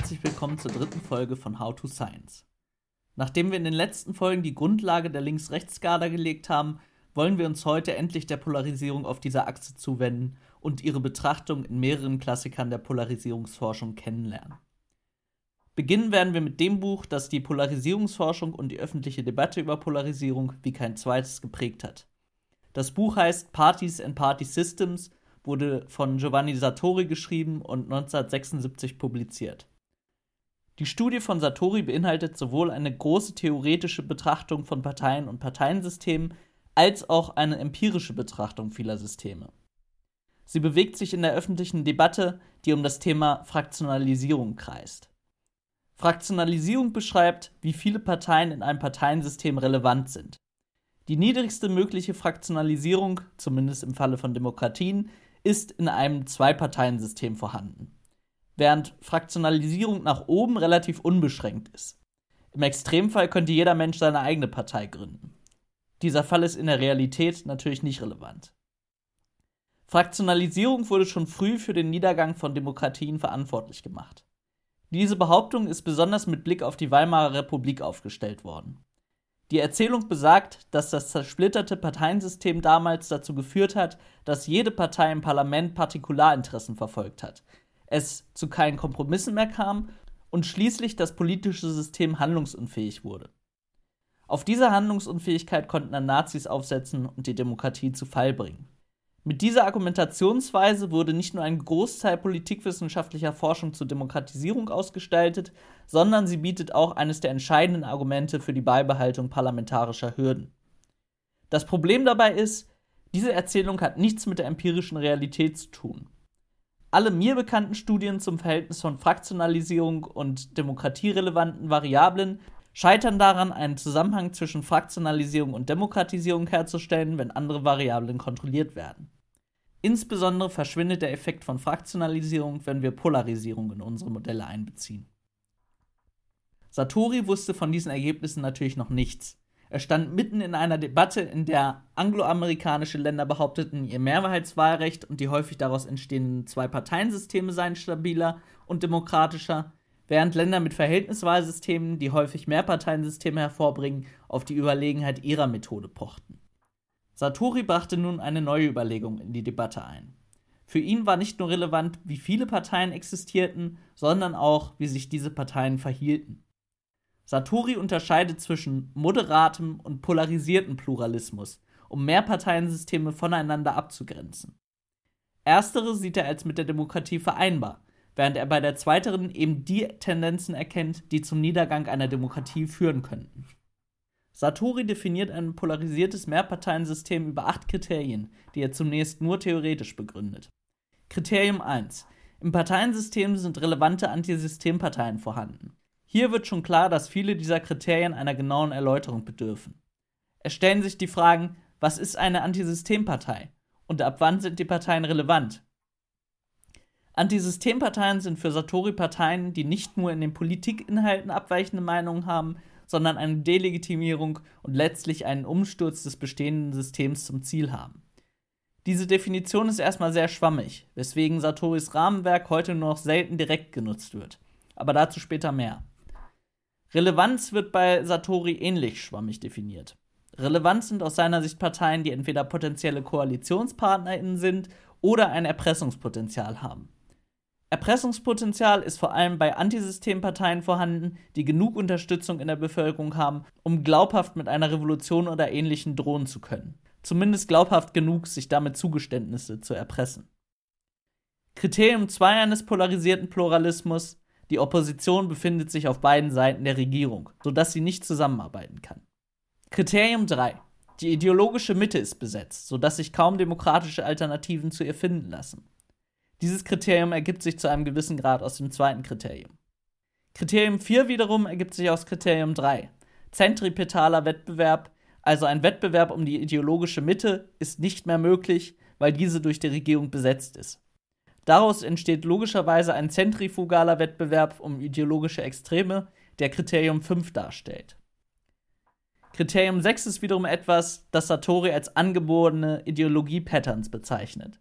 Herzlich willkommen zur dritten Folge von How to Science. Nachdem wir in den letzten Folgen die Grundlage der Links-Rechts-Skala gelegt haben, wollen wir uns heute endlich der Polarisierung auf dieser Achse zuwenden und ihre Betrachtung in mehreren Klassikern der Polarisierungsforschung kennenlernen. Beginnen werden wir mit dem Buch, das die Polarisierungsforschung und die öffentliche Debatte über Polarisierung wie kein zweites geprägt hat. Das Buch heißt Parties and Party Systems wurde von Giovanni Sartori geschrieben und 1976 publiziert. Die Studie von Sartori beinhaltet sowohl eine große theoretische Betrachtung von Parteien und Parteiensystemen als auch eine empirische Betrachtung vieler Systeme. Sie bewegt sich in der öffentlichen Debatte, die um das Thema Fraktionalisierung kreist. Fraktionalisierung beschreibt, wie viele Parteien in einem Parteiensystem relevant sind. Die niedrigste mögliche Fraktionalisierung, zumindest im Falle von Demokratien, ist in einem Zwei-Parteien-System vorhanden, während Fraktionalisierung nach oben relativ unbeschränkt ist. Im Extremfall könnte jeder Mensch seine eigene Partei gründen. Dieser Fall ist in der Realität natürlich nicht relevant. Fraktionalisierung wurde schon früh für den Niedergang von Demokratien verantwortlich gemacht. Diese Behauptung ist besonders mit Blick auf die Weimarer Republik aufgestellt worden. Die Erzählung besagt, dass das zersplitterte Parteiensystem damals dazu geführt hat, dass jede Partei im Parlament Partikularinteressen verfolgt hat, es zu keinen Kompromissen mehr kam und schließlich das politische System handlungsunfähig wurde. Auf diese Handlungsunfähigkeit konnten dann Nazis aufsetzen und die Demokratie zu Fall bringen. Mit dieser Argumentationsweise wurde nicht nur ein Großteil politikwissenschaftlicher Forschung zur Demokratisierung ausgestaltet, sondern sie bietet auch eines der entscheidenden Argumente für die Beibehaltung parlamentarischer Hürden. Das Problem dabei ist, diese Erzählung hat nichts mit der empirischen Realität zu tun. Alle mir bekannten Studien zum Verhältnis von Fraktionalisierung und demokratierelevanten Variablen scheitern daran, einen Zusammenhang zwischen Fraktionalisierung und Demokratisierung herzustellen, wenn andere Variablen kontrolliert werden. Insbesondere verschwindet der Effekt von Fraktionalisierung, wenn wir Polarisierung in unsere Modelle einbeziehen. Satori wusste von diesen Ergebnissen natürlich noch nichts. Er stand mitten in einer Debatte, in der angloamerikanische Länder behaupteten, ihr Mehrheitswahlrecht und die häufig daraus entstehenden Zwei-Parteien-Systeme seien stabiler und demokratischer, während Länder mit Verhältniswahlsystemen, die häufig Mehrparteiensysteme hervorbringen, auf die Überlegenheit ihrer Methode pochten. Satori brachte nun eine neue Überlegung in die Debatte ein. Für ihn war nicht nur relevant, wie viele Parteien existierten, sondern auch, wie sich diese Parteien verhielten. Satori unterscheidet zwischen moderatem und polarisiertem Pluralismus, um Mehrparteiensysteme voneinander abzugrenzen. Erstere sieht er als mit der Demokratie vereinbar, während er bei der zweiteren eben die Tendenzen erkennt, die zum Niedergang einer Demokratie führen könnten. Satori definiert ein polarisiertes Mehrparteiensystem über acht Kriterien, die er zunächst nur theoretisch begründet. Kriterium 1. Im Parteiensystem sind relevante Antisystemparteien vorhanden. Hier wird schon klar, dass viele dieser Kriterien einer genauen Erläuterung bedürfen. Es stellen sich die Fragen, was ist eine Antisystempartei und ab wann sind die Parteien relevant? Antisystemparteien sind für Satori Parteien, die nicht nur in den Politikinhalten abweichende Meinungen haben, sondern eine Delegitimierung und letztlich einen Umsturz des bestehenden Systems zum Ziel haben. Diese Definition ist erstmal sehr schwammig, weswegen Satoris Rahmenwerk heute nur noch selten direkt genutzt wird. Aber dazu später mehr. Relevanz wird bei Satori ähnlich schwammig definiert. Relevant sind aus seiner Sicht Parteien, die entweder potenzielle KoalitionspartnerInnen sind oder ein Erpressungspotenzial haben. Erpressungspotenzial ist vor allem bei Antisystemparteien vorhanden, die genug Unterstützung in der Bevölkerung haben, um glaubhaft mit einer Revolution oder ähnlichen drohen zu können. Zumindest glaubhaft genug, sich damit Zugeständnisse zu erpressen. Kriterium 2 eines polarisierten Pluralismus die Opposition befindet sich auf beiden Seiten der Regierung, sodass sie nicht zusammenarbeiten kann. Kriterium 3. Die ideologische Mitte ist besetzt, sodass sich kaum demokratische Alternativen zu ihr finden lassen. Dieses Kriterium ergibt sich zu einem gewissen Grad aus dem zweiten Kriterium. Kriterium 4 wiederum ergibt sich aus Kriterium 3. Zentripetaler Wettbewerb, also ein Wettbewerb um die ideologische Mitte, ist nicht mehr möglich, weil diese durch die Regierung besetzt ist. Daraus entsteht logischerweise ein zentrifugaler Wettbewerb um ideologische Extreme, der Kriterium 5 darstellt. Kriterium 6 ist wiederum etwas, das Satori als angeborene Ideologie-Patterns bezeichnet.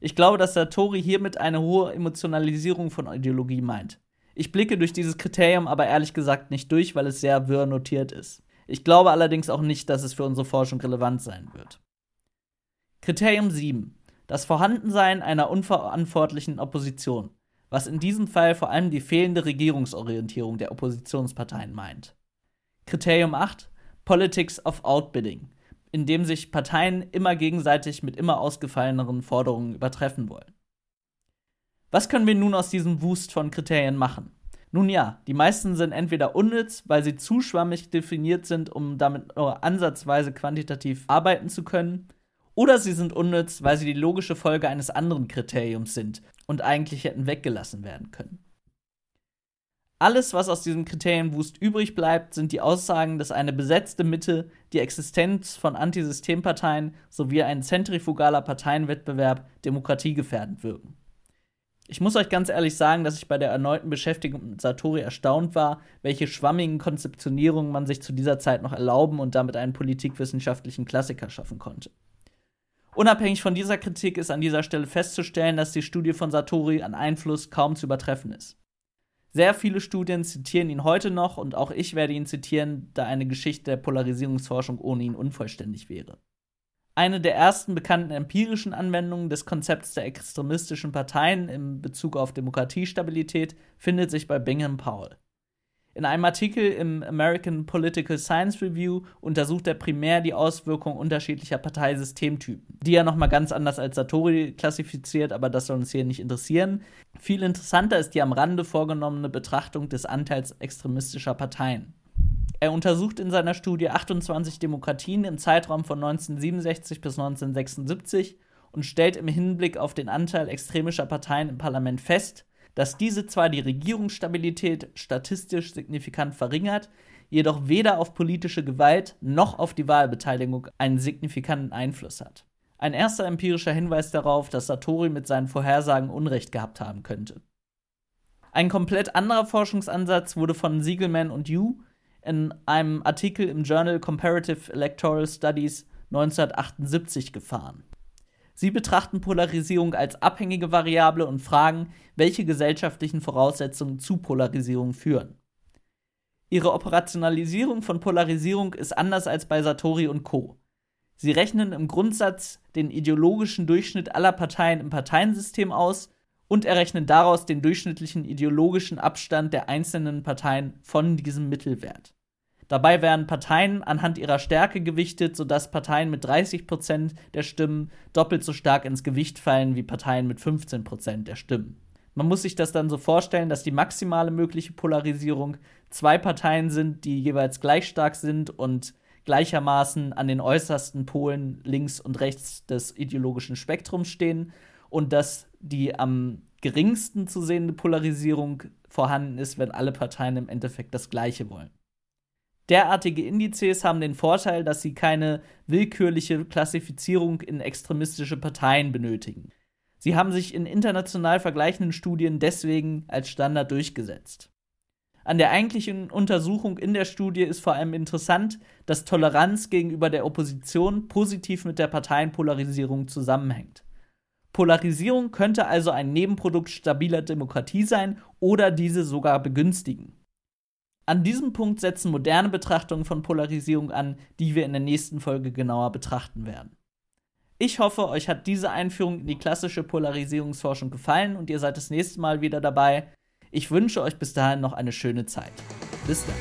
Ich glaube, dass Satori hiermit eine hohe Emotionalisierung von Ideologie meint. Ich blicke durch dieses Kriterium aber ehrlich gesagt nicht durch, weil es sehr wirr notiert ist. Ich glaube allerdings auch nicht, dass es für unsere Forschung relevant sein wird. Kriterium 7. Das Vorhandensein einer unverantwortlichen Opposition, was in diesem Fall vor allem die fehlende Regierungsorientierung der Oppositionsparteien meint. Kriterium 8. Politics of Outbidding, in dem sich Parteien immer gegenseitig mit immer ausgefalleneren Forderungen übertreffen wollen. Was können wir nun aus diesem Wust von Kriterien machen? Nun ja, die meisten sind entweder unnütz, weil sie zu schwammig definiert sind, um damit nur ansatzweise quantitativ arbeiten zu können, oder sie sind unnütz, weil sie die logische Folge eines anderen Kriteriums sind und eigentlich hätten weggelassen werden können. Alles, was aus diesem Kriterienwust übrig bleibt, sind die Aussagen, dass eine besetzte Mitte die Existenz von Antisystemparteien sowie ein zentrifugaler Parteienwettbewerb demokratiegefährdend wirken. Ich muss euch ganz ehrlich sagen, dass ich bei der erneuten Beschäftigung mit Satori erstaunt war, welche schwammigen Konzeptionierungen man sich zu dieser Zeit noch erlauben und damit einen politikwissenschaftlichen Klassiker schaffen konnte. Unabhängig von dieser Kritik ist an dieser Stelle festzustellen, dass die Studie von Satori an Einfluss kaum zu übertreffen ist. Sehr viele Studien zitieren ihn heute noch und auch ich werde ihn zitieren, da eine Geschichte der Polarisierungsforschung ohne ihn unvollständig wäre. Eine der ersten bekannten empirischen Anwendungen des Konzepts der extremistischen Parteien in Bezug auf Demokratiestabilität findet sich bei Bingham Powell. In einem Artikel im American Political Science Review untersucht er primär die Auswirkungen unterschiedlicher Parteisystemtypen, die er nochmal ganz anders als Satori klassifiziert, aber das soll uns hier nicht interessieren. Viel interessanter ist die am Rande vorgenommene Betrachtung des Anteils extremistischer Parteien. Er untersucht in seiner Studie 28 Demokratien im Zeitraum von 1967 bis 1976 und stellt im Hinblick auf den Anteil extremischer Parteien im Parlament fest, dass diese zwar die Regierungsstabilität statistisch signifikant verringert, jedoch weder auf politische Gewalt noch auf die Wahlbeteiligung einen signifikanten Einfluss hat. Ein erster empirischer Hinweis darauf, dass Satori mit seinen Vorhersagen Unrecht gehabt haben könnte. Ein komplett anderer Forschungsansatz wurde von Siegelman und Yu in einem Artikel im Journal Comparative Electoral Studies 1978 gefahren. Sie betrachten Polarisierung als abhängige Variable und fragen, welche gesellschaftlichen Voraussetzungen zu Polarisierung führen. Ihre Operationalisierung von Polarisierung ist anders als bei Satori und Co. Sie rechnen im Grundsatz den ideologischen Durchschnitt aller Parteien im Parteiensystem aus und errechnen daraus den durchschnittlichen ideologischen Abstand der einzelnen Parteien von diesem Mittelwert. Dabei werden Parteien anhand ihrer Stärke gewichtet, sodass Parteien mit 30% der Stimmen doppelt so stark ins Gewicht fallen wie Parteien mit 15% der Stimmen. Man muss sich das dann so vorstellen, dass die maximale mögliche Polarisierung zwei Parteien sind, die jeweils gleich stark sind und gleichermaßen an den äußersten Polen links und rechts des ideologischen Spektrums stehen und dass die am geringsten zu sehende Polarisierung vorhanden ist, wenn alle Parteien im Endeffekt das Gleiche wollen. Derartige Indizes haben den Vorteil, dass sie keine willkürliche Klassifizierung in extremistische Parteien benötigen. Sie haben sich in international vergleichenden Studien deswegen als Standard durchgesetzt. An der eigentlichen Untersuchung in der Studie ist vor allem interessant, dass Toleranz gegenüber der Opposition positiv mit der Parteienpolarisierung zusammenhängt. Polarisierung könnte also ein Nebenprodukt stabiler Demokratie sein oder diese sogar begünstigen. An diesem Punkt setzen moderne Betrachtungen von Polarisierung an, die wir in der nächsten Folge genauer betrachten werden. Ich hoffe, euch hat diese Einführung in die klassische Polarisierungsforschung gefallen und ihr seid das nächste Mal wieder dabei. Ich wünsche euch bis dahin noch eine schöne Zeit. Bis dann.